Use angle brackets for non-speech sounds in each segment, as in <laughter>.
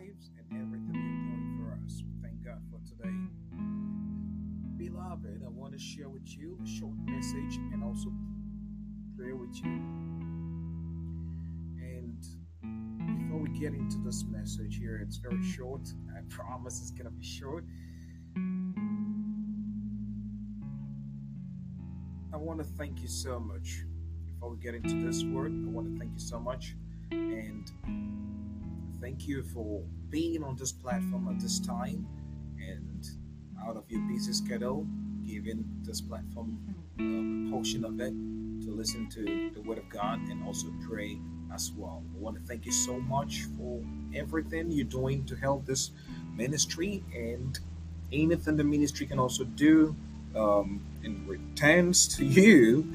lives and everything you're doing for us. Thank God for today. Beloved, I want to share with you a short message and also pray with you. And before we get into this message here, it's very short. I <laughs> promise it's going to be short. I want to thank you so much before we get into this word, I want to thank you so much and thank you for being on this platform at this time and out of your busy schedule, giving this platform a portion of it to listen to the word of God and also pray as well. I want to thank you so much for everything you're doing to help this ministry and anything the ministry can also do um, in returns to you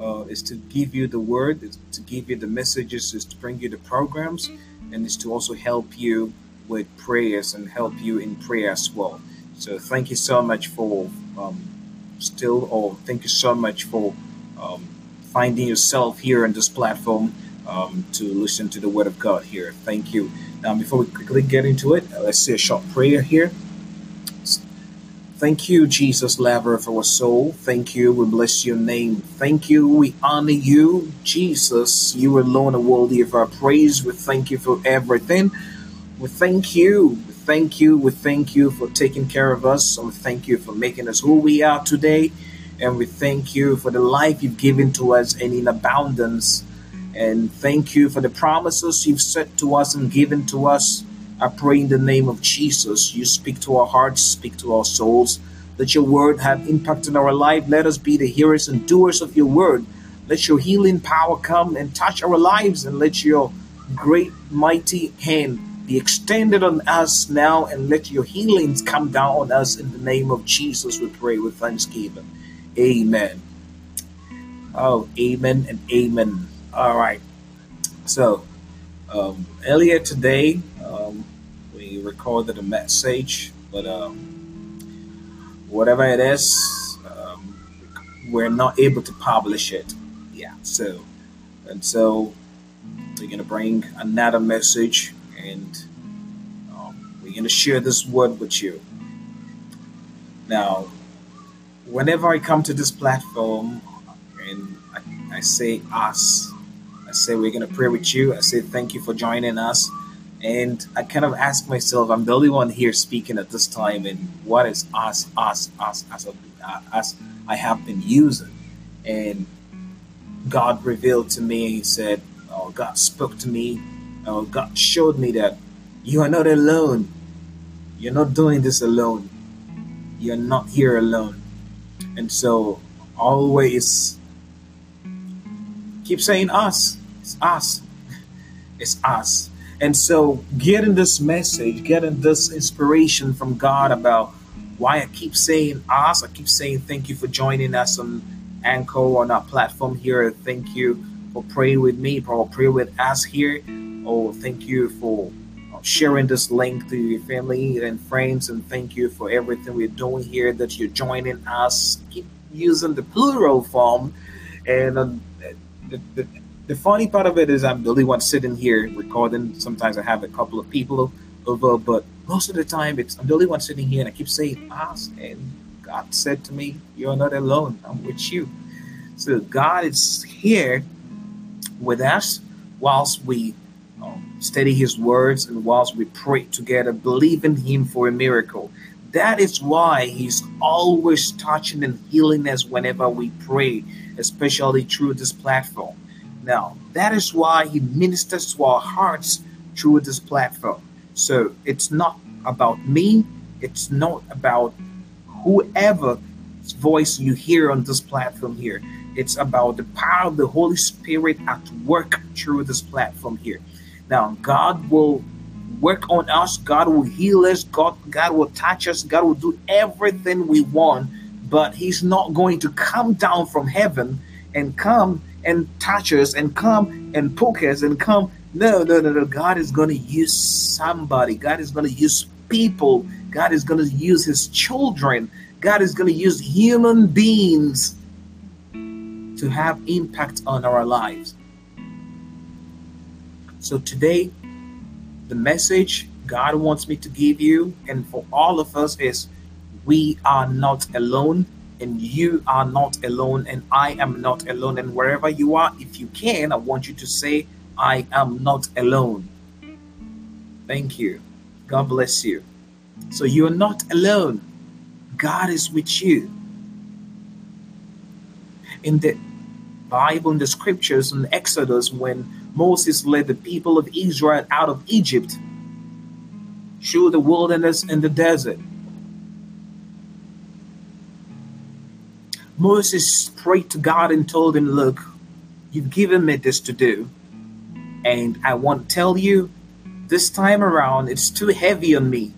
uh, is to give you the word, is to give you the messages, is to bring you the programs, and is to also help you with prayers and help you in prayer as well. So thank you so much for um, still, or thank you so much for um, finding yourself here on this platform um, to listen to the word of God here. Thank you. Now, before we quickly get into it, let's say a short prayer here. Thank you, Jesus, lover of our soul. Thank you. We bless your name. Thank you. We honor you, Jesus. You alone are worthy of our praise. We thank you for everything. We thank you. We thank you. We thank you for taking care of us. And we thank you for making us who we are today. And we thank you for the life you've given to us and in abundance. And thank you for the promises you've set to us and given to us. I pray in the name of Jesus, you speak to our hearts, speak to our souls. Let your word have impact in our life. Let us be the hearers and doers of your word. Let your healing power come and touch our lives, and let your great, mighty hand be extended on us now, and let your healings come down on us in the name of Jesus. We pray with thanksgiving. Amen. Oh, amen and amen. All right. So, um, earlier today, um, we recorded a message, but um, whatever it is, um, we're not able to publish it. Yeah, so and so we're gonna bring another message, and um, we're gonna share this word with you. Now, whenever I come to this platform and I, I say us, I say we're gonna pray with you. I say thank you for joining us and I kind of ask myself, I'm the only one here speaking at this time, and what is us, us, us, us, uh, us I have been using? And God revealed to me, He said, oh, God spoke to me, oh, God showed me that you are not alone. You're not doing this alone. You're not here alone. And so always keep saying us. It's us. <laughs> It's us and so, getting this message, getting this inspiration from God about why I keep saying us, I keep saying thank you for joining us on Anchor on our platform here. Thank you for praying with me, for praying with us here. Oh, thank you for sharing this link to your family and friends, and thank you for everything we're doing here. That you're joining us. Keep using the plural form, and uh, the, the the funny part of it is I'm the only one sitting here recording. Sometimes I have a couple of people over, but most of the time it's I'm the only one sitting here and I keep saying us and God said to me, You're not alone, I'm with you. So God is here with us whilst we um, study his words and whilst we pray together, believe in him for a miracle. That is why he's always touching and healing us whenever we pray, especially through this platform. Now, that is why he ministers to our hearts through this platform. So it's not about me, it's not about whoever's voice you hear on this platform here. It's about the power of the Holy Spirit at work through this platform here. Now, God will work on us, God will heal us, God, God will touch us, God will do everything we want, but He's not going to come down from heaven and come and touch us and come and poke us and come. No, no, no, no. God is going to use somebody. God is going to use people. God is going to use his children. God is going to use human beings to have impact on our lives. So today, the message God wants me to give you and for all of us is we are not alone and you are not alone and I am not alone and wherever you are if you can I want you to say I am not alone. Thank you. God bless you. So you're not alone. God is with you. In the Bible, in the scriptures, in Exodus, when Moses led the people of Israel out of Egypt through the wilderness and the desert, Moses prayed to God and told him, Look, you've given me this to do. And I want to tell you, this time around, it's too heavy on me.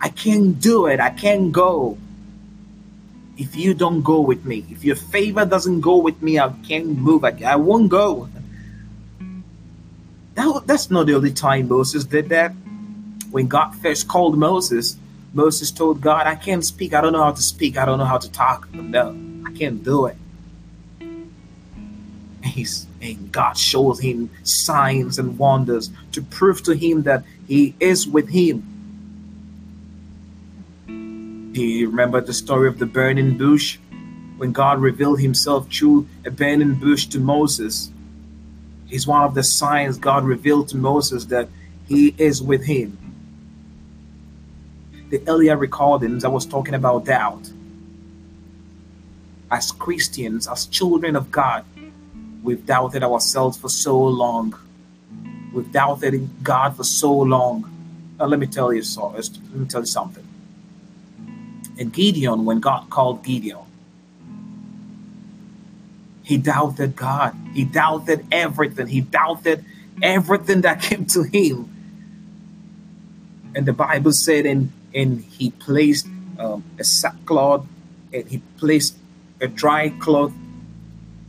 I can't do it. I can't go. If you don't go with me, if your favor doesn't go with me, I can't move. I, I won't go. That, that's not the only time Moses did that. When God first called Moses, Moses told God, I can't speak. I don't know how to speak. I don't know how to talk. No, I can't do it. And, he's, and God shows him signs and wonders to prove to him that he is with him. Do you remember the story of the burning bush? When God revealed himself through a burning bush to Moses, is one of the signs God revealed to Moses that he is with him. The earlier recordings I was talking about doubt. As Christians, as children of God, we've doubted ourselves for so long. We've doubted God for so long. Now, let me tell you so. Let me tell you something. And Gideon, when God called Gideon, he doubted God. He doubted everything. He doubted everything that <laughs> came to him. And the Bible said, and, and he placed um, a sackcloth and he placed a dry cloth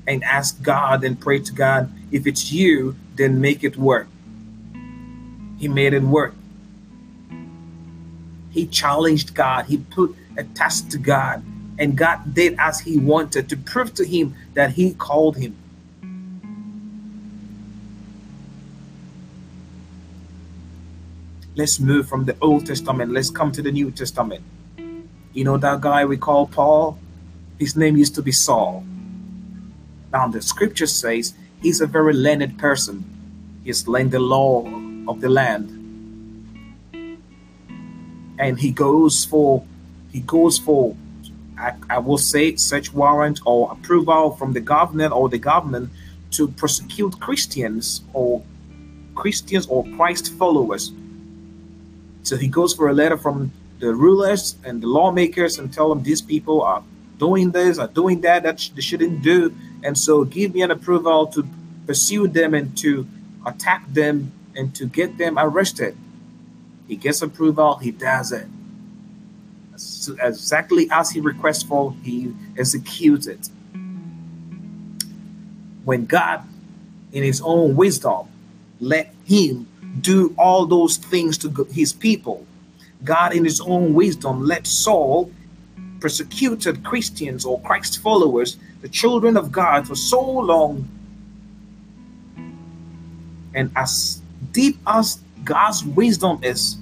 and ask God and pray to God, if it's you, then make it work. He made it work. He challenged God. He put a test to God and God did as he wanted to prove to him that he called him. Let's move from the Old Testament. Let's come to the New Testament. You know that guy we call Paul? His name used to be Saul. Now, the scripture says he's a very learned person. He's learned the law of the land. And he goes for he goes for I, I will say search warrant or approval from the government or the government to prosecute Christians or Christians or Christ followers. So he goes for a letter from the rulers and the lawmakers and tell them these people are doing this, are doing that, that they shouldn't do. And so give me an approval to pursue them and to attack them and to get them arrested. He gets approval, he does it exactly as he requests for, he executes it. When God, in his own wisdom, let him do all those things to his people, God, in his own wisdom, let Saul persecuted Christians or Christ followers, the children of God, for so long. And as deep as God's wisdom is,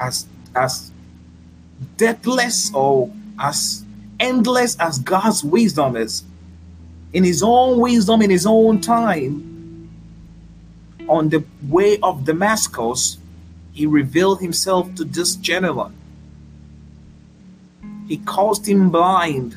as as deathless or as endless as God's wisdom is, in His own wisdom, in His own time, on the way of Damascus, He revealed Himself to this gentleman. He caused him blind.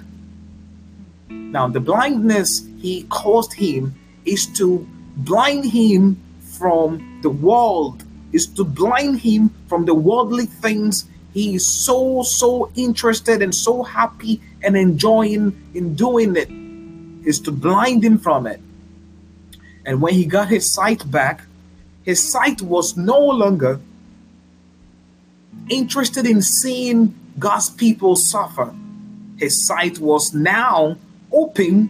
Now, the blindness He caused him is to blind him from the world is to blind him from the worldly things he is so so interested and so happy and enjoying in doing it is to blind him from it and when he got his sight back his sight was no longer interested in seeing god's people suffer his sight was now open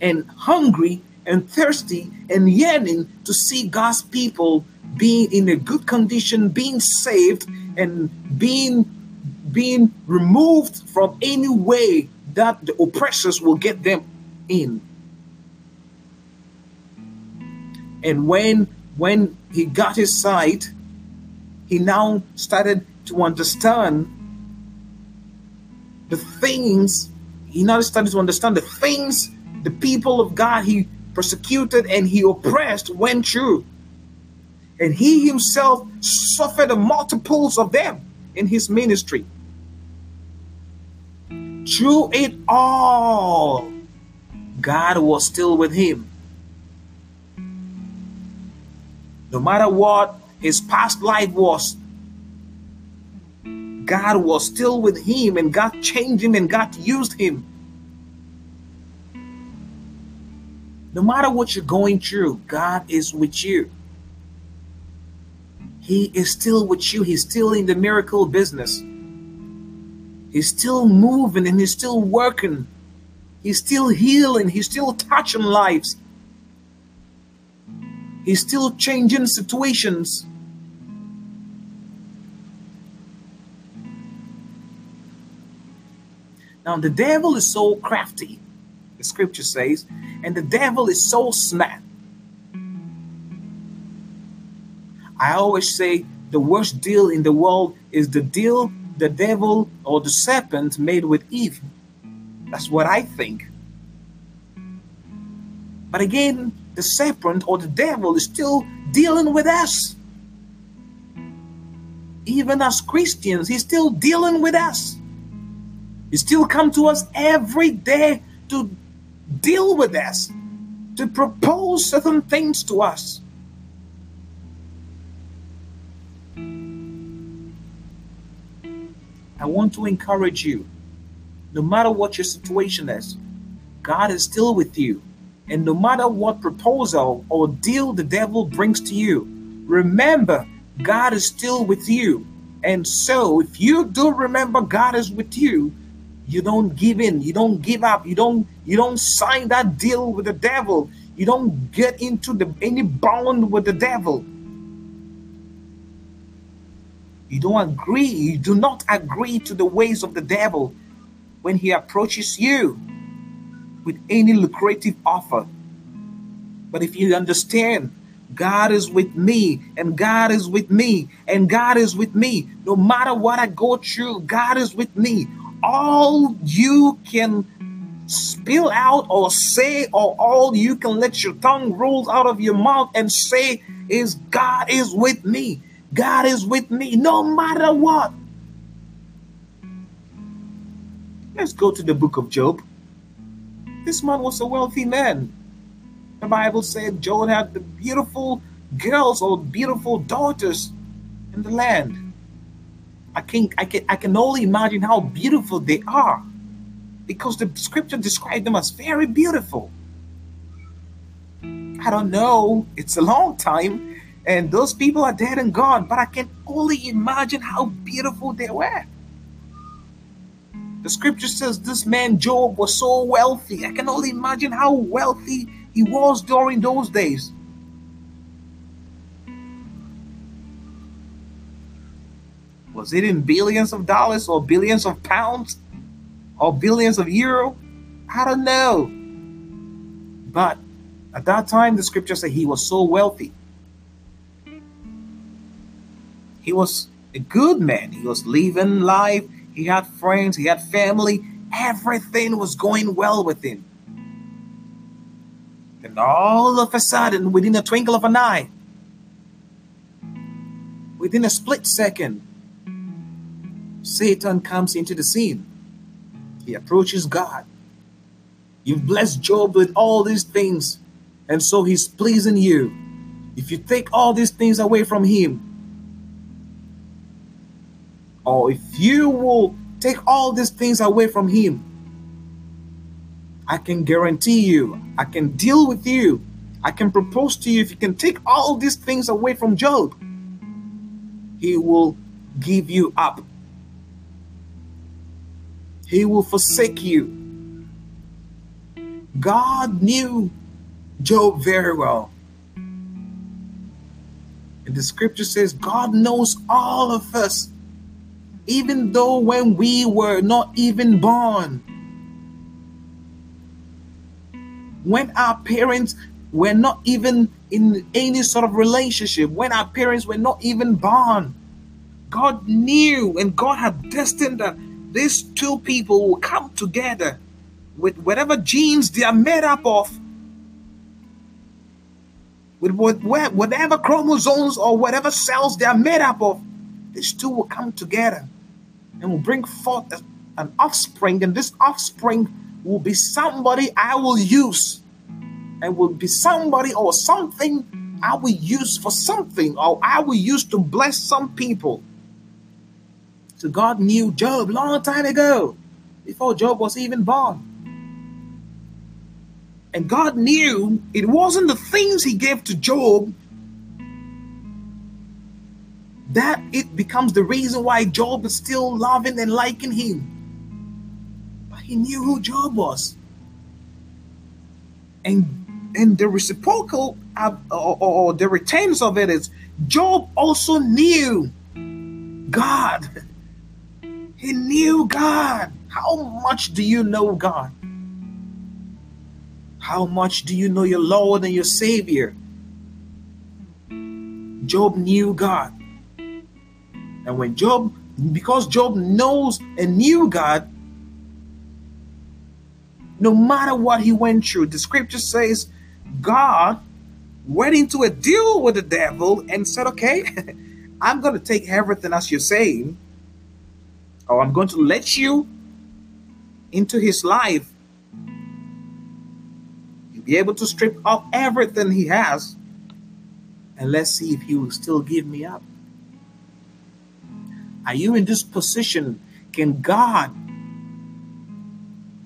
and hungry and thirsty and yearning to see god's people being in a good condition, being saved, and being being removed from any way that the oppressors will get them in. And when when he got his sight, he now started to understand the things he now started to understand the things the people of God he persecuted and he oppressed went through. And he himself suffered the multiples of them in his ministry. Through it all, God was still with him. No matter what his past life was, God was still with him and God changed him and God used him. No matter what you're going through, God is with you. He is still with you. He's still in the miracle business. He's still moving and he's still working. He's still healing. He's still touching lives. He's still changing situations. Now, the devil is so crafty, the scripture says, and the devil is so smart. I always say the worst deal in the world is the deal the devil or the serpent made with Eve. That's what I think. But again, the serpent or the devil is still dealing with us. Even as Christians, he's still dealing with us. He still come to us every day to deal with us, to propose certain things to us. I want to encourage you. No matter what your situation is, God is still with you. And no matter what proposal or deal the devil brings to you, remember God is still with you. And so, if you do remember God is with you, you don't give in. You don't give up. You don't you don't sign that deal with the devil. You don't get into the any bond with the devil. You don't agree. You do not agree to the ways of the devil when he approaches you with any lucrative offer. But if you understand God is with me, and God is with me, and God is with me. No matter what I go through, God is with me all you can spill out or say, or all you can let your tongue roll out of your mouth and say is, God is with me. God is with me no matter what. Let's go to the book of Job. This man was a wealthy man. The Bible said Job had the beautiful girls or beautiful daughters in the land. I can I can I can only imagine how beautiful they are because the scripture described them as very beautiful. I don't know, it's a long time, and those people are dead and gone, but I can only imagine how beautiful they were. The scripture says this man Job was so wealthy. I can only imagine how wealthy he was during those days. Was it in billions of dollars or billions of pounds or billions of euro? I don't know. But at that time, the scripture said he was so wealthy. He was a good man. He was living life. He had friends. He had family. Everything was going well with him. And all of a sudden, within a twinkle of an eye, within a split second, Satan comes into the scene. He approaches God. You've blessed Job with all these things, and so he's pleasing you. If you take all these things away from him, or if you will take all these things away from him, I can guarantee you, I can deal with you, I can propose to you if you can take all these things away from Job, he will give you up he will forsake you. God knew Job very well. And the scripture says God knows all of us, even though when we were not even born. When our parents were not even in any sort of relationship, when our parents were not even born. God knew and God had destined that these two people will come together with whatever genes they are made up of, with whatever chromosomes or whatever cells they are made up of, these two will come together and will bring forth an offspring, and this offspring will be somebody I will use, and will be somebody or something I will use for something, or I will use to bless some people. So God knew Job long time ago, before Job was even born. And God knew it wasn't the things He gave to Job that it becomes the reason why Job is still loving and liking Him. But He knew who Job was. And and the reciprocal uh, or, or the returns of it is Job also knew God. <laughs> He knew God. How much do you know God? How much do you know your Lord and your Savior? Job knew God. And when Job, because Job knows and knew God, no matter what he went through, the scripture says God went into a deal with the devil and said, Okay, <laughs> I'm going to take everything as you're saying, or I'm going to let you into his life you'll be able to strip off everything he has, and let's see if he will still give me up. Are you in this position? Can God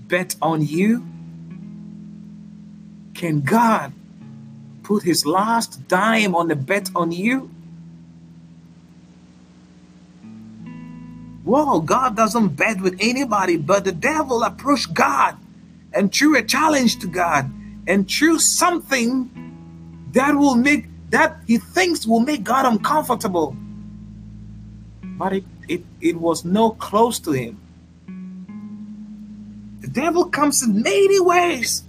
bet on you? Can God put his last dime on the bet on you? Well, God doesn't bet with anybody, but the devil approached God and threw a challenge to God and threw something that will make that he thinks will make God uncomfortable. But it, it, it was no close to him. The devil comes in many ways.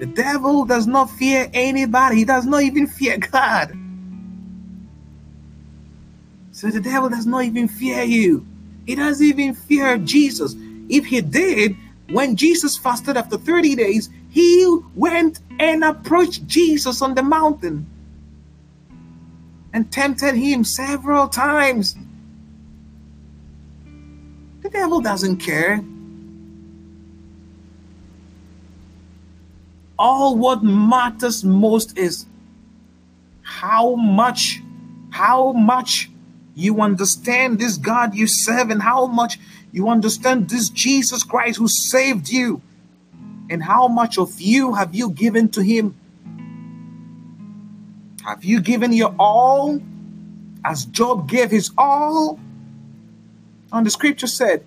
The devil does not fear anybody. He does not even fear God. So the devil does not even fear you. He doesn't even fear Jesus. If he did, when Jesus fasted after 30 days, he went and approached Jesus on the mountain and tempted him several times. The devil doesn't care. All what matters most is how much, how much you understand this God you serve and how much you understand this Jesus Christ who saved you. And how much of you have you given to him? Have you given your all as Job gave his all? And the scripture said,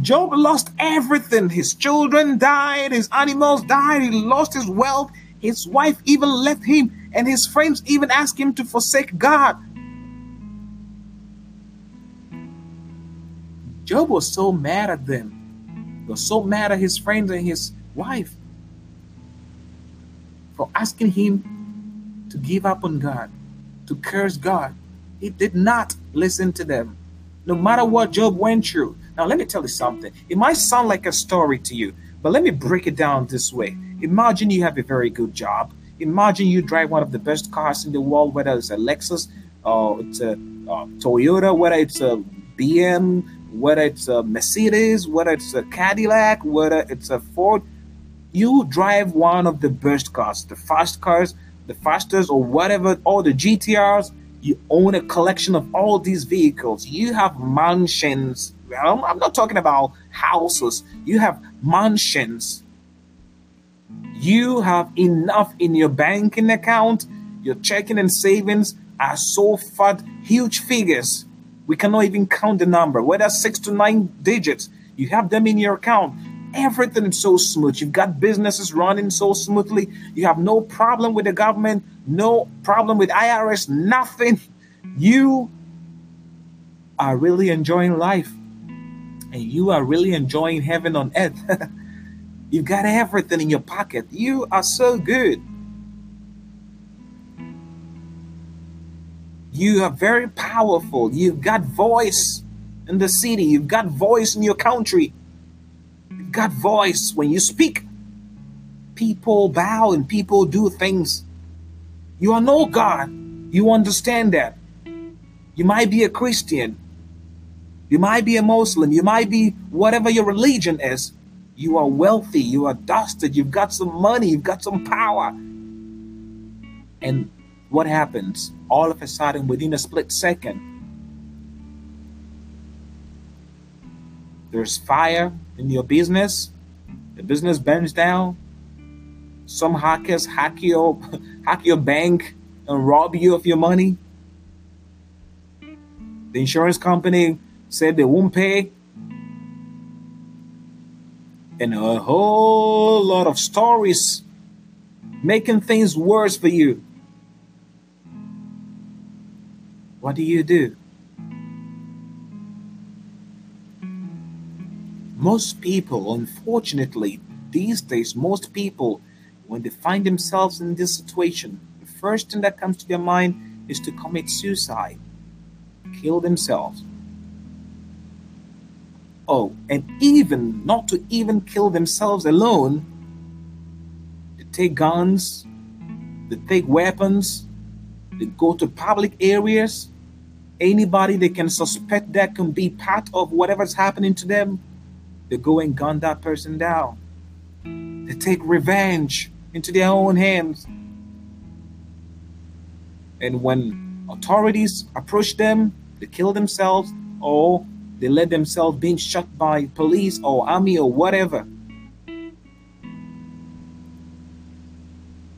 Job lost everything. His children died, his animals died, he lost his wealth. His wife even left him, and his friends even asked him to forsake God. Job was so mad at them. He was so mad at his friends and his wife for asking him to give up on God, to curse God. He did not listen to them, no matter what Job went through. Now, let me tell you something. It might sound like a story to you, but let me break it down this way. Imagine you have a very good job. Imagine you drive one of the best cars in the world, whether it's a Lexus or it's a, a Toyota, whether it's a BM, whether it's a Mercedes, whether it's a Cadillac, whether it's a Ford, you drive one of the best cars, the fast cars, the fastest, or whatever, all the GTRs. You own a collection of all these vehicles. You have mansions. I'm not talking about houses. You have mansions. You have enough in your banking account. Your checking and savings are so fat, huge figures we cannot even count the number, whether six to nine digits. You have them in your account. Everything is so smooth. You've got businesses running so smoothly. You have no problem with the government, no problem with IRS, nothing. You are really enjoying life. And you are really enjoying heaven on earth. <laughs> You've got everything in your pocket. You are so good. You are very powerful. You've got voice in the city. You've got voice in your country. You've got voice when you speak. People bow and people do things. You are no God. You understand that. You might be a Christian. You might be a Muslim. You might be whatever your religion is. You are wealthy. You are dusted. You've got some money. You've got some power. And what happens? All of a sudden, within a split second, there's fire in your business. The business burns down. Some hackers hack your <laughs> hack your bank and rob you of your money. The insurance company said they won't pay. And a whole lot of stories making things worse for you. What do you do? Most people, unfortunately, these days, most people, when they find themselves in this situation, the first thing that comes to their mind is to commit suicide, kill themselves. Oh, and even not to even kill themselves alone, they take guns, they take weapons, they go to public areas, anybody they can suspect that can be part of whatever's happening to them, they go and gun that person down. They take revenge into their own hands. And when authorities approach them, they kill themselves or they let themselves being shot by police or army or whatever.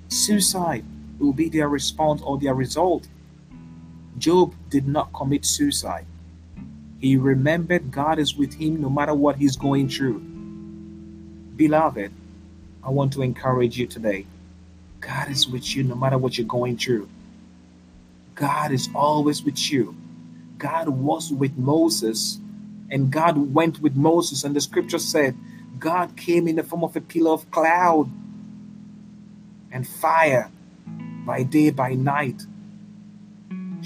Suicide will be their response or their result. Job did not commit suicide. He remembered God is with him no matter what he's going through. Beloved, I want to encourage you today. God is with you no matter what you're going through. God is always with you. God was with Moses, and God went with Moses, and the scripture said, God came in the form of a pillar of cloud and fire by day, by night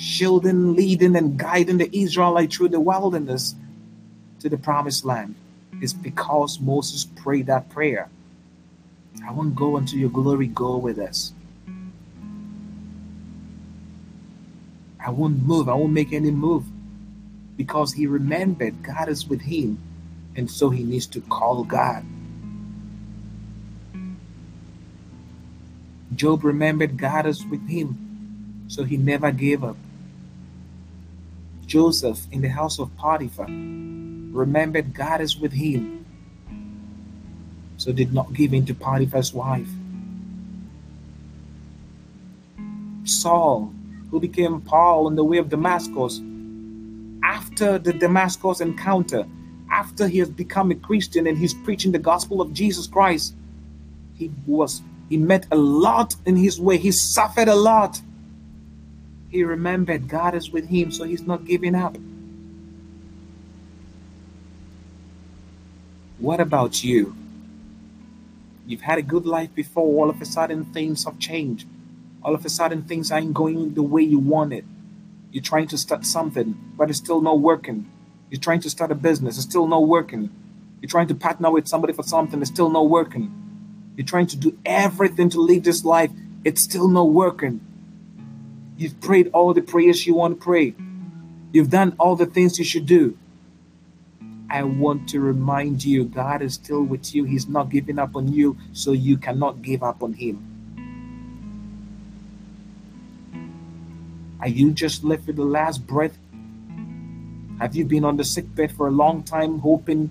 shielding, leading, and guiding the Israelite through the wilderness to the promised land is because Moses prayed that prayer. I won't go until your glory go with us. I won't move. I won't make any move because he remembered God is with him, and so he needs to call God. Job remembered God is with him, so he never gave up. Joseph in the house of Potiphar remembered God is with him, so did not give in to Potiphar's wife. Saul, who became Paul on the way of Damascus, after the Damascus encounter, after he has become a Christian and he's preaching the gospel of Jesus Christ, he was he met a lot in his way. He suffered a lot. He remembered God is with him, so he's not giving up. What about you? You've had a good life before, all of a sudden things have changed. All of a sudden things aren't going the way you want it. You're trying to start something, but it's still not working. You're trying to start a business, it's still not working. You're trying to partner with somebody for something, it's still not working. You're trying to do everything to live this life, it's still not working. You've prayed all the prayers you want to pray. You've done all the things you should do. I want to remind you God is still with you. He's not giving up on you, so you cannot give up on Him. Are you just left with the last breath? Have you been on the sick bed for a long time, hoping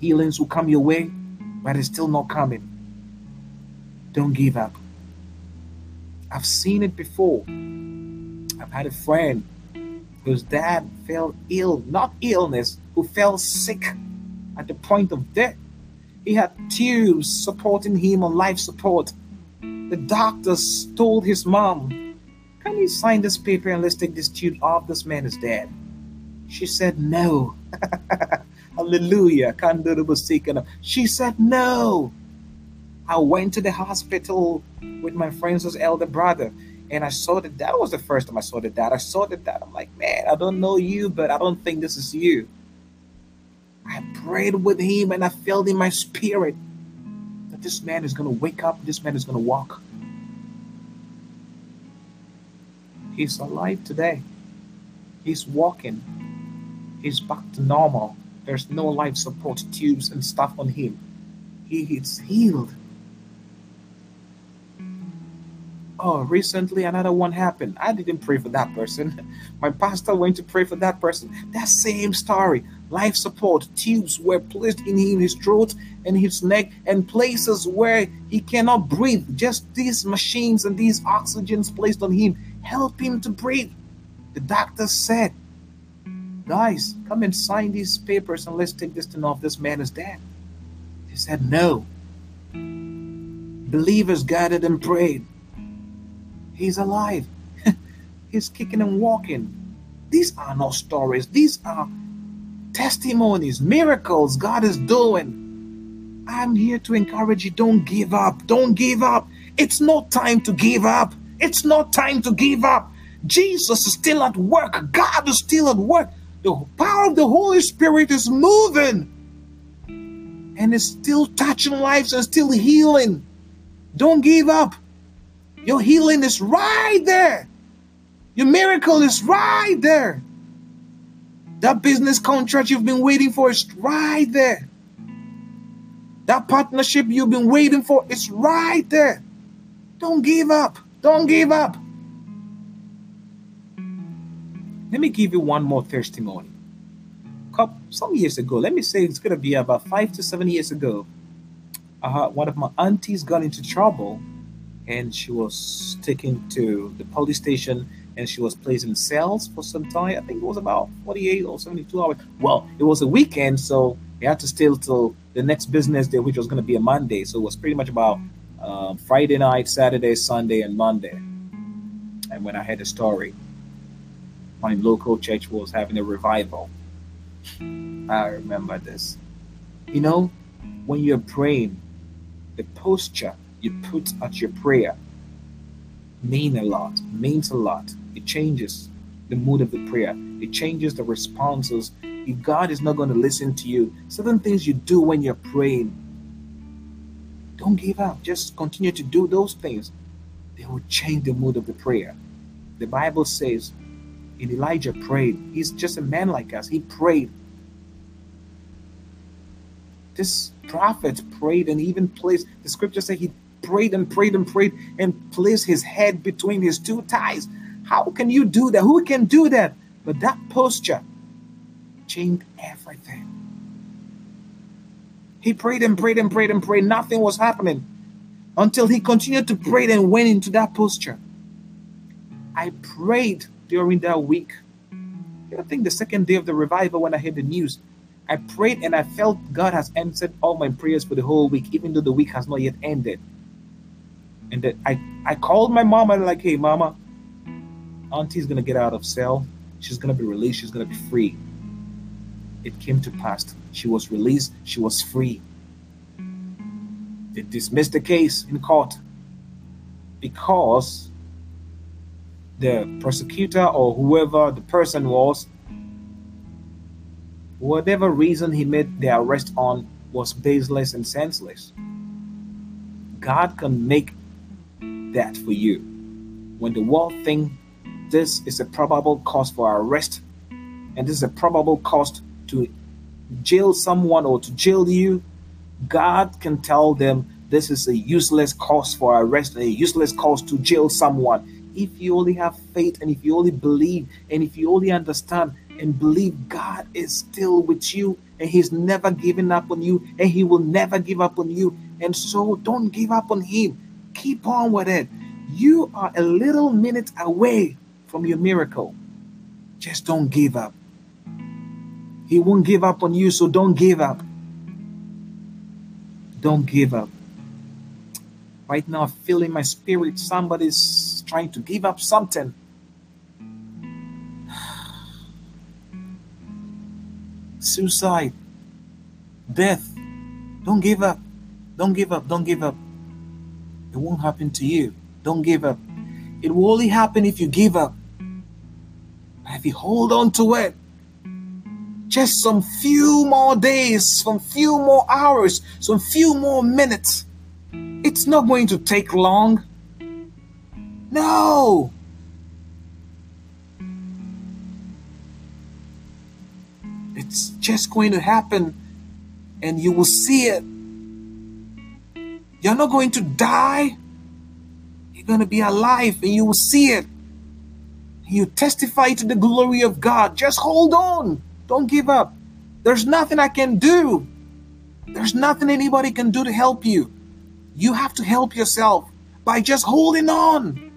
healings will come your way, but it's still not coming? Don't give up. I've seen it before. I've had a friend whose dad fell ill, not illness, who fell sick at the point of death. He had tubes supporting him on life support. The doctors told his mom, Can you sign this paper and let's take this tube off? This man is dead. She said no. <laughs> Hallelujah. She said, No. I went to the hospital with my friend's elder brother and I saw that that was the first time I saw the dad. I saw the dad. I'm like, man, I don't know you, but I don't think this is you. I prayed with him and I felt in my spirit that this man is going to wake up, this man is going to walk. He's alive today. He's walking. He's back to normal. There's no life support tubes and stuff on him. He is healed. Oh, recently another one happened. I didn't pray for that person. <laughs> My pastor went to pray for that person. That same story. Life support tubes were placed in his throat and his neck and places where he cannot breathe. Just these machines and these oxygens placed on him help him to breathe. The doctor said, Guys, come and sign these papers and let's take this thing off. This man is dead. He said, No. Believers gathered and prayed. He's alive. <laughs> He's kicking and walking. These are not stories. These are testimonies, miracles God is doing. I'm here to encourage you. Don't give up. Don't give up. It's not time to give up. It's not time to give up. Jesus is still at work. God is still at work. The power of the Holy Spirit is moving and is still touching lives and still healing. Don't give up. Your healing is right there. Your miracle is right there. That business contract you've been waiting for is right there. That partnership you've been waiting for is right there. Don't give up. Don't give up. Let me give you one more testimony. Some years ago, let me say it's going to be about five to seven years ago, uh, one of my aunties got into trouble and she was taken to the police station and she was placed in cells for some time. I think it was about 48 or 72 hours. Well, it was a weekend, so they had to stay till the next business day, which was going to be a Monday. So it was pretty much about uh, Friday night, Saturday, Sunday, and Monday. And when I heard the story, my local church was having a revival. I remember this. You know, when you're praying, the posture you put at your prayer mean a lot, means a lot. It changes the mood of the prayer. It changes the responses. If God is not going to listen to you, certain things you do when you're praying, don't give up. Just continue to do those things. They will change the mood of the prayer. The Bible says, in Elijah prayed. He's just a man like us. He prayed. This prophet prayed and even placed, the scripture says he prayed and prayed and prayed and placed his head between his two thighs. How can you do that? Who can do that? But that posture changed everything. He prayed and prayed and prayed and prayed. Nothing was happening until he continued to pray and went into that posture. I prayed during that week. I think the second day of the revival when I heard the news, I prayed and I felt God has answered all my prayers for the whole week, even though the week has not yet ended. And that I, I called my mom and like, hey, mama, auntie's gonna get out of cell. She's gonna be released. She's gonna be free. It came to pass. She was released. She was free. They dismissed the case in court because the prosecutor or whoever the person was, whatever reason he made the arrest on was baseless and senseless. God can make that for you. When the world think this is a probable cause for arrest, and this is a probable cause to jail someone or to jail you, God can tell them this is a useless cause for arrest a useless cause to jail someone. If you only have faith and if you only believe and if you only understand and believe God is still with you and He's never given up on you and He will never give up on you. And so don't give up on Him. Keep on with it. You are a little minute away from your miracle. Just don't give up. He won't give up on you, so don't give up. Don't give up. Right now, I feel in my spirit somebody's trying to give up something. <sighs> Suicide. death. Don't give up. Don't give up. Don't give up. It won't happen to you. Don't give up. It will only happen if you give up. But if you hold on to it, just some few more days, some few more hours, some few more minutes, it's not going to take long. No. It's just going to happen and you will see it. You're not going to die. You're going to be alive and you will see it. You testify to the glory of God. Just hold on. Don't give up. There's nothing I can do. There's nothing anybody can do to help you. You have to help yourself by just holding on.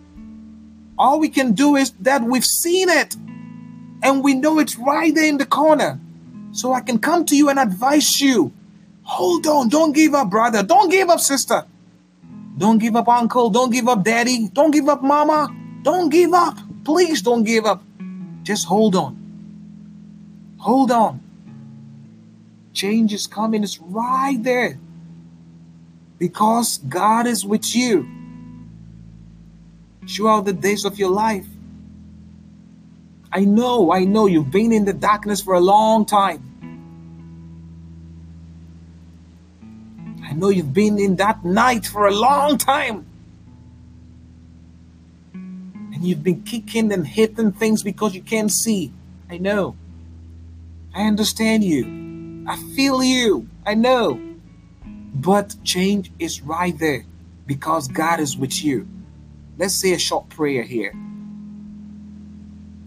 All we can do is that we've seen it and we know it's right there in the corner. So I can come to you and advise you. Hold on. Don't give up, brother. Don't give up, sister. Don't give up, uncle. Don't give up, daddy. Don't give up, mama. Don't give up. Please don't give up. Just hold on. Hold on. Change is coming. It's right there. Because God is with you throughout the days of your life. I know, I know you've been in the darkness for a long time. I know you've been in that night for a long time. And you've been kicking and hitting things because you can't see. I know. I understand you. I feel you. I know. But change is right there because God is with you. Let's say a short prayer here.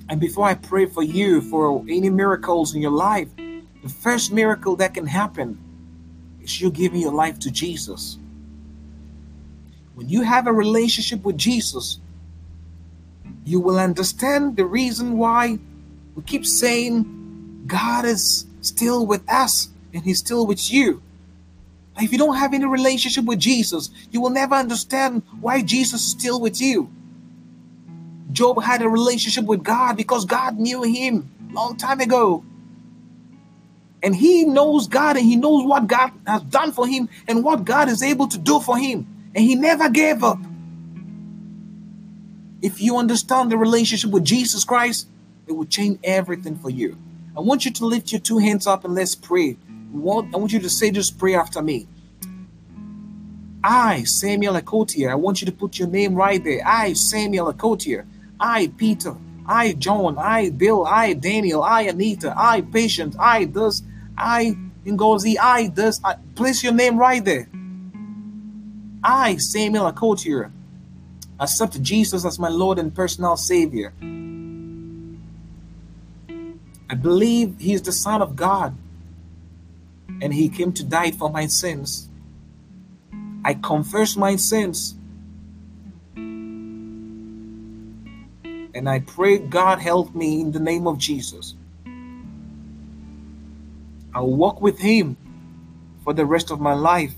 And before I pray for you for any miracles in your life, the first miracle that can happen is you giving your life to Jesus. When you have a relationship with Jesus, you will understand the reason why we keep saying God is still with us and He's still with you. If you don't have any relationship with Jesus, you will never understand why Jesus is still with you. Job had a relationship with God because God knew him long time ago. And he knows God and he knows what God has done for him and what God is able to do for him. And he never gave up. If you understand the relationship with Jesus Christ, it will change everything for you. I want you to lift your two hands up and let's pray. I want you to say this prayer after me. I, Samuel Akotier, I want you to put your name right there. I, Samuel Akotier, I, Peter, I, John, I, Bill, I, Daniel, I, Anita, I, Patient, I, this, I, Ngozi, I, this. I, place your name right there. I, Samuel Akotier, accept Jesus as my Lord and personal Savior. I believe He is the Son of God and He came to die for my sins. I confess my sins And I pray God help me in the name of Jesus. I'll walk with Him for the rest of my life.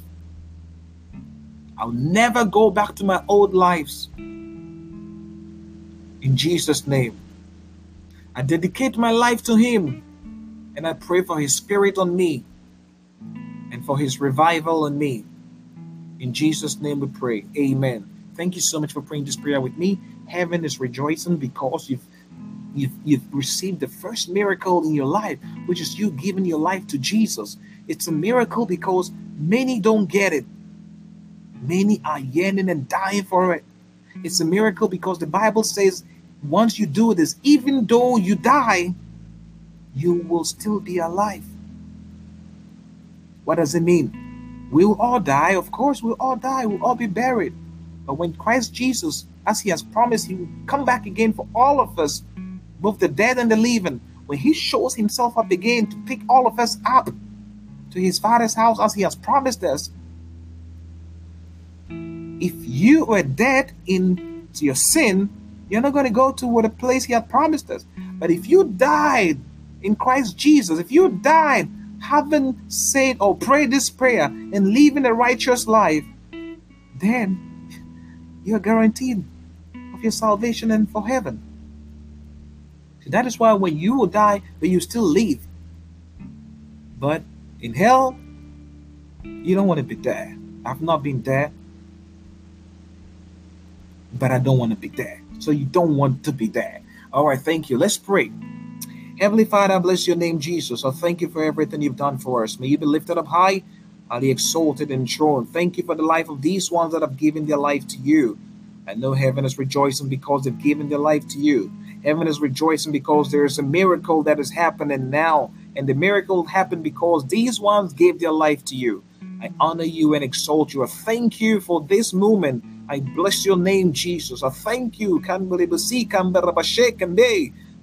I'll never go back to my old lives. In Jesus' name. I dedicate my life to Him and I pray for His Spirit on me and for His revival on me. In Jesus' name we pray. Amen. Thank you so much for praying this prayer with me. Heaven is rejoicing because you've you've, you've received the first miracle in your life, which is you giving your life to Jesus. It's a miracle because many don't get it. Many are yearning and dying for it. It's a miracle because the Bible says once you do this, even though you die, you will still be alive. What does it mean? We'll all die. Of course, we'll all die. We'll all be buried. But when Christ Jesus, as he has promised, he will come back again for all of us, both the dead and the living, when he shows himself up again to pick all of us up to his father's house as he has promised us. If you were dead in your sin, you're not going to go to the place he had promised us. But if you died in Christ Jesus, if you died having said or prayed this prayer and living a righteous life, then you're guaranteed of your salvation and for heaven. That is why when you will die, but you still live. But in hell, You don't want to be there. I've not been there, but I don't want to be there. So you don't want to be there. All right, thank you. Let's pray. Heavenly Father, I bless your name, Jesus. I thank you for everything you've done for us. May you be lifted up high, highly exalted and throned. Thank you for the life of these ones that have given their life to you. I know heaven is rejoicing because they've given their life to you. Heaven is rejoicing because there is a miracle that is happening now. And the miracle happened because these ones gave their life to you. I honor you and exalt you. I thank you for this moment. I bless your name, Jesus. I thank you.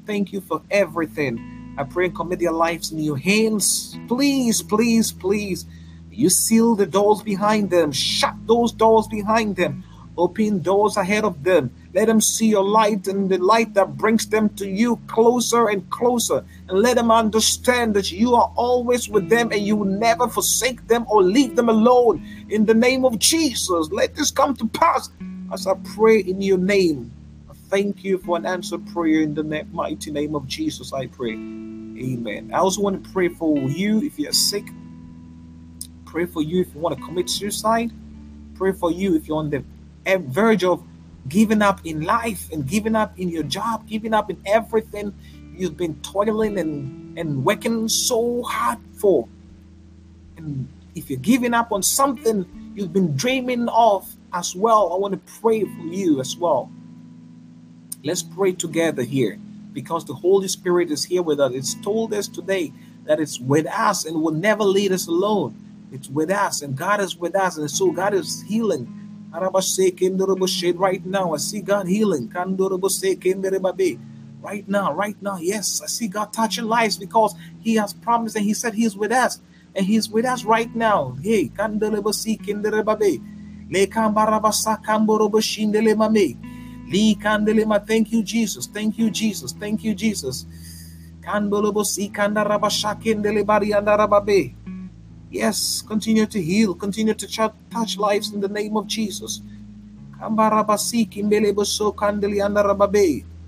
Thank you for everything. I pray and commit their lives in your hands. Please, please, please. You seal the doors behind them. Shut those doors behind them. Open doors ahead of them. Let them see your light and the light that brings them to you closer and closer. And let them understand that you are always with them and you will never forsake them or leave them alone. In the name of Jesus, let this come to pass as I pray in your name. I thank you for an answered prayer in the mighty name of Jesus. I pray. Amen. I also want to pray for you if you're sick. Pray for you if you want to commit suicide. Pray for you if you're on the verge of giving up in life and giving up in your job, giving up in everything you've been toiling and, and working so hard for. And if you're giving up on something you've been dreaming of as well, I want to pray for you as well. Let's pray together here because the Holy Spirit is here with us. It's told us today that it's with us and will never lead us alone. It's with us and God is with us. And so God is healing. Right now, I see God healing. Right now, right now, yes, I see God touching lives because He has promised and He said He is with us. And He's with us right now. Hey, Li kandelema. Thank you, Jesus. Thank you, Jesus. Thank you, Jesus. Yes, continue to heal, continue to touch lives in the name of Jesus.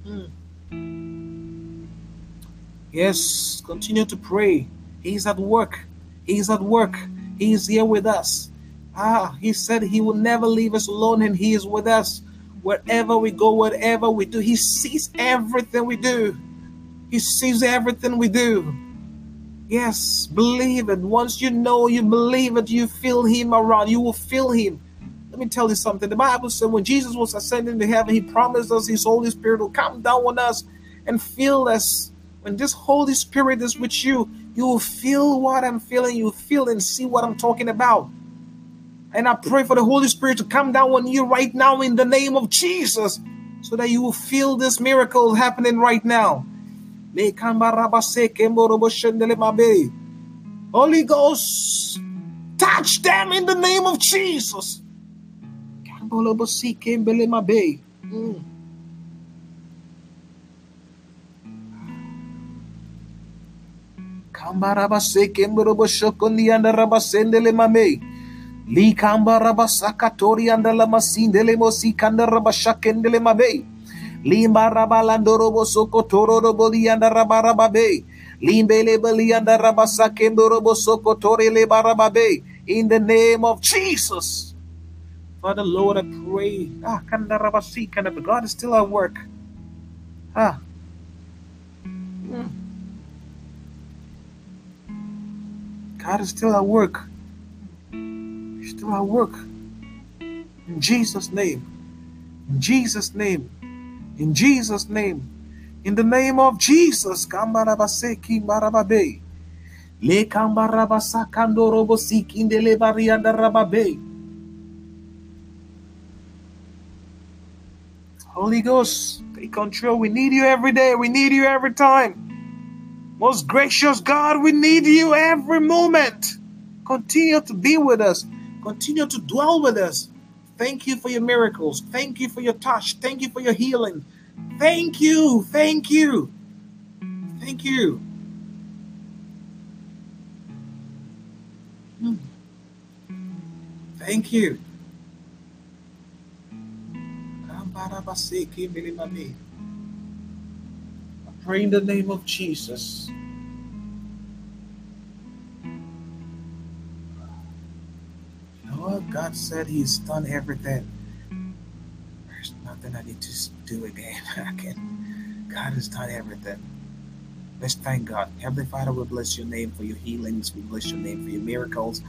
Hmm. Yes, continue to pray. He's at work. He's at work. He's here with us. Ah, he said he will never leave us alone and he is with us wherever we go, whatever we do. He sees everything we do. He sees everything we do. Yes, believe it. Once you know, you believe it, you feel Him around. You will feel Him. Let me tell you something. The Bible said when Jesus was ascending to heaven, He promised us His Holy Spirit will come down on us and fill us. When this Holy Spirit is with you, you will feel what I'm feeling. You will feel and see what I'm talking about. And I pray for the Holy Spirit to come down on you right now in the name of Jesus so that you will feel this miracle happening right now. Holy Ghost, touch them in the name of Jesus. Mm. Kambarabase kemborobo shokondi anda rabasendele mame. Likamba rabasakatori andala masindele mosikanda rabashakendele mabe. Limba rabalandoro bosoko toro roboli anda rabarababe. Limbele beli anda rabasakendoro bosoko tore le barababe. In the name of Jesus. Father Lord, I pray. Ah, kanda rabasi kanda. God is still at work. Ah. God is still at work He's still at work. In Jesus' name. In Jesus' name. In Jesus' name. In the name of Jesus. Le. Holy Ghost, take control. We need you every day. We need you every time. Most gracious God, we need you every moment. Continue to be with us. Continue to dwell with us. Thank you for your miracles. Thank you for your touch. Thank you for your healing. Thank you. Thank you. Thank you. Hmm. Thank you. I pray in the name of Jesus. God said He's done everything. There's nothing I need to do again. I can. God has done everything. Let's thank God. Heavenly Father, we bless your name for your healings. We bless your name for your miracles.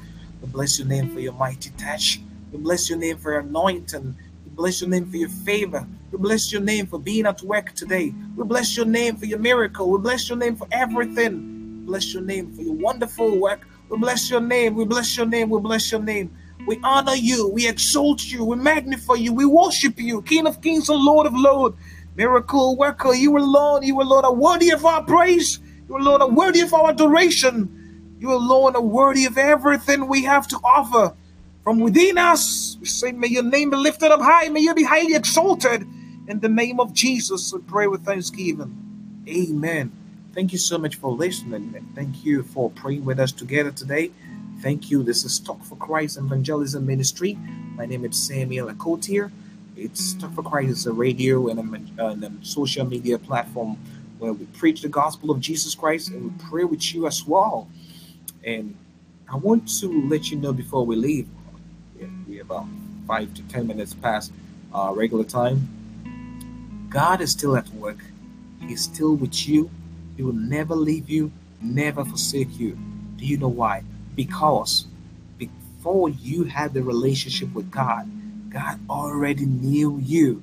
We bless your name for your mighty touch. We bless your name for your anointing. We bless your name for your favor. We bless your name for being at work today. We bless your name for your miracle. We bless your name for everything. We bless your name for your wonderful work. We bless your name. We bless your name. We bless your name. We honor you. We exalt you. We magnify you. We worship you, King of kings and Lord of lords. Miracle worker, you alone, you alone are worthy of our praise. You are worthy of our adoration. You alone are worthy of everything we have to offer. From within us, we say, May your name be lifted up high. May you be highly exalted. In the name of Jesus, we pray with thanksgiving. Amen. Thank you so much for listening. Thank you for praying with us together today. Thank you. This is Talk for Christ Evangelism Ministry. My name is Samuel Akotier. It's Talk for Christ is a radio and a, and a social media platform where we preach the gospel of Jesus Christ and we pray with you as well. And I want to let you know before we leave, we're about five to ten minutes past our regular time God is still at work. He's still with you. He will never leave you, never forsake you. Do you know why? Because before you had the relationship with God, God already knew you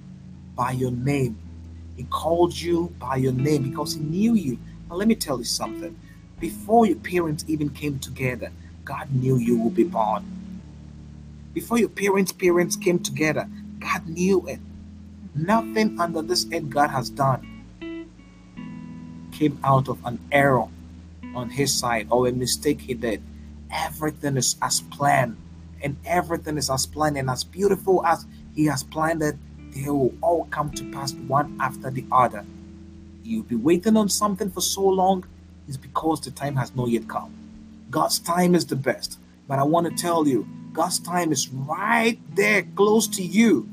by your name. He called you by your name because He knew you. Now, let me tell you something. Before your parents even came together, God knew you would be born. Before your parents' parents came together, God knew it. Nothing under this earth God has done came out of an error on his side or a mistake he did. Everything is as planned, and everything is as planned and as beautiful as he has planned it. They will all come to pass one after the other. You'll be waiting on something for so long, is because the time has not yet come. God's time is the best. But I want to tell you, God's time is right there close to you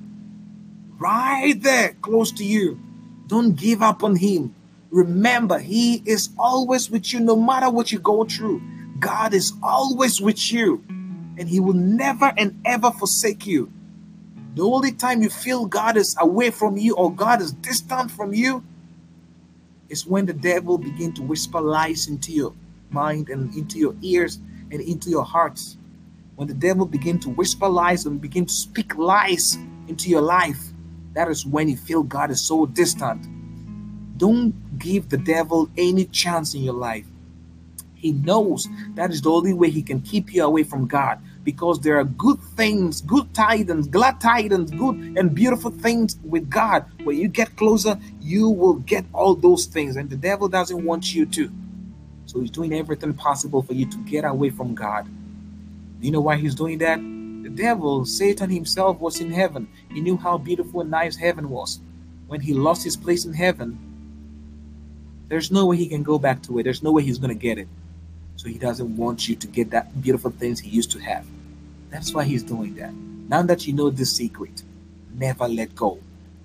right there close to you. Don't give up on Him. Remember, He is always with you no matter what you go through. God is always with you, and He will never and ever forsake you. The only time you feel God is away from you or God is distant from you is when the devil begin to whisper lies into your mind and into your ears and into your hearts. When the devil begin to whisper lies and begin to speak lies into your life, that is when you feel God is so distant. Don't give the devil any chance in your life. He knows that is the only way he can keep you away from God because there are good things, good tidings, glad tidings, good and beautiful things with God. When you get closer, you will get all those things, and the devil doesn't want you to. So he's doing everything possible for you to get away from God. Do you know why he's doing that? The devil, Satan himself, was in heaven. He knew how beautiful and nice heaven was. When he lost his place in heaven, there's no way he can go back to it. There's no way he's going to get it. So he doesn't want you to get that beautiful things he used to have. That's why he's doing that. Now that you know this secret, never let go.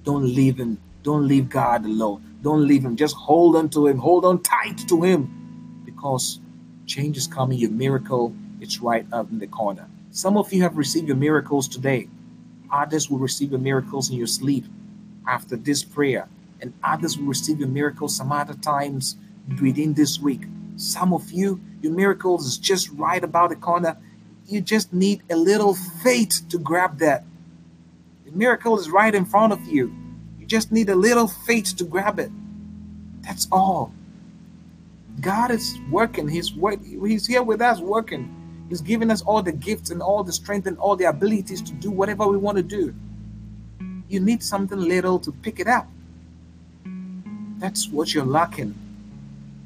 Don't leave him. Don't leave God alone. Don't leave him. Just hold on to him. Hold on tight to him because change is coming. Your miracle, it's right up in the corner. Some of you have received your miracles today. Others will receive your miracles in your sleep after this prayer. And others will receive your miracles some other times within this week. Some of you, your miracles is just right about the corner. You just need a little faith to grab that. The miracle is right in front of you. You just need a little faith to grab it. That's all. God is working. He's work, He's here with us working. He's giving us all the gifts and all the strength and all the abilities to do whatever we want to do. You need something little to pick it up. That's what you're lacking.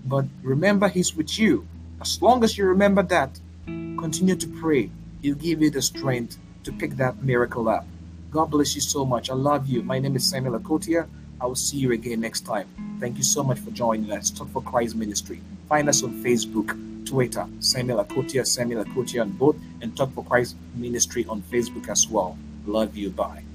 But remember, He's with you. As long as you remember that, continue to pray. He'll give you the strength to pick that miracle up. God bless you so much. I love you. My name is Samuel Akotia. I will see you again next time. Thank you so much for joining us. Talk for Christ Ministry. Find us on Facebook, Twitter, Samuel Akotia, Samuel Akotia on both, and Talk for Christ Ministry on Facebook as well. Love you. Bye.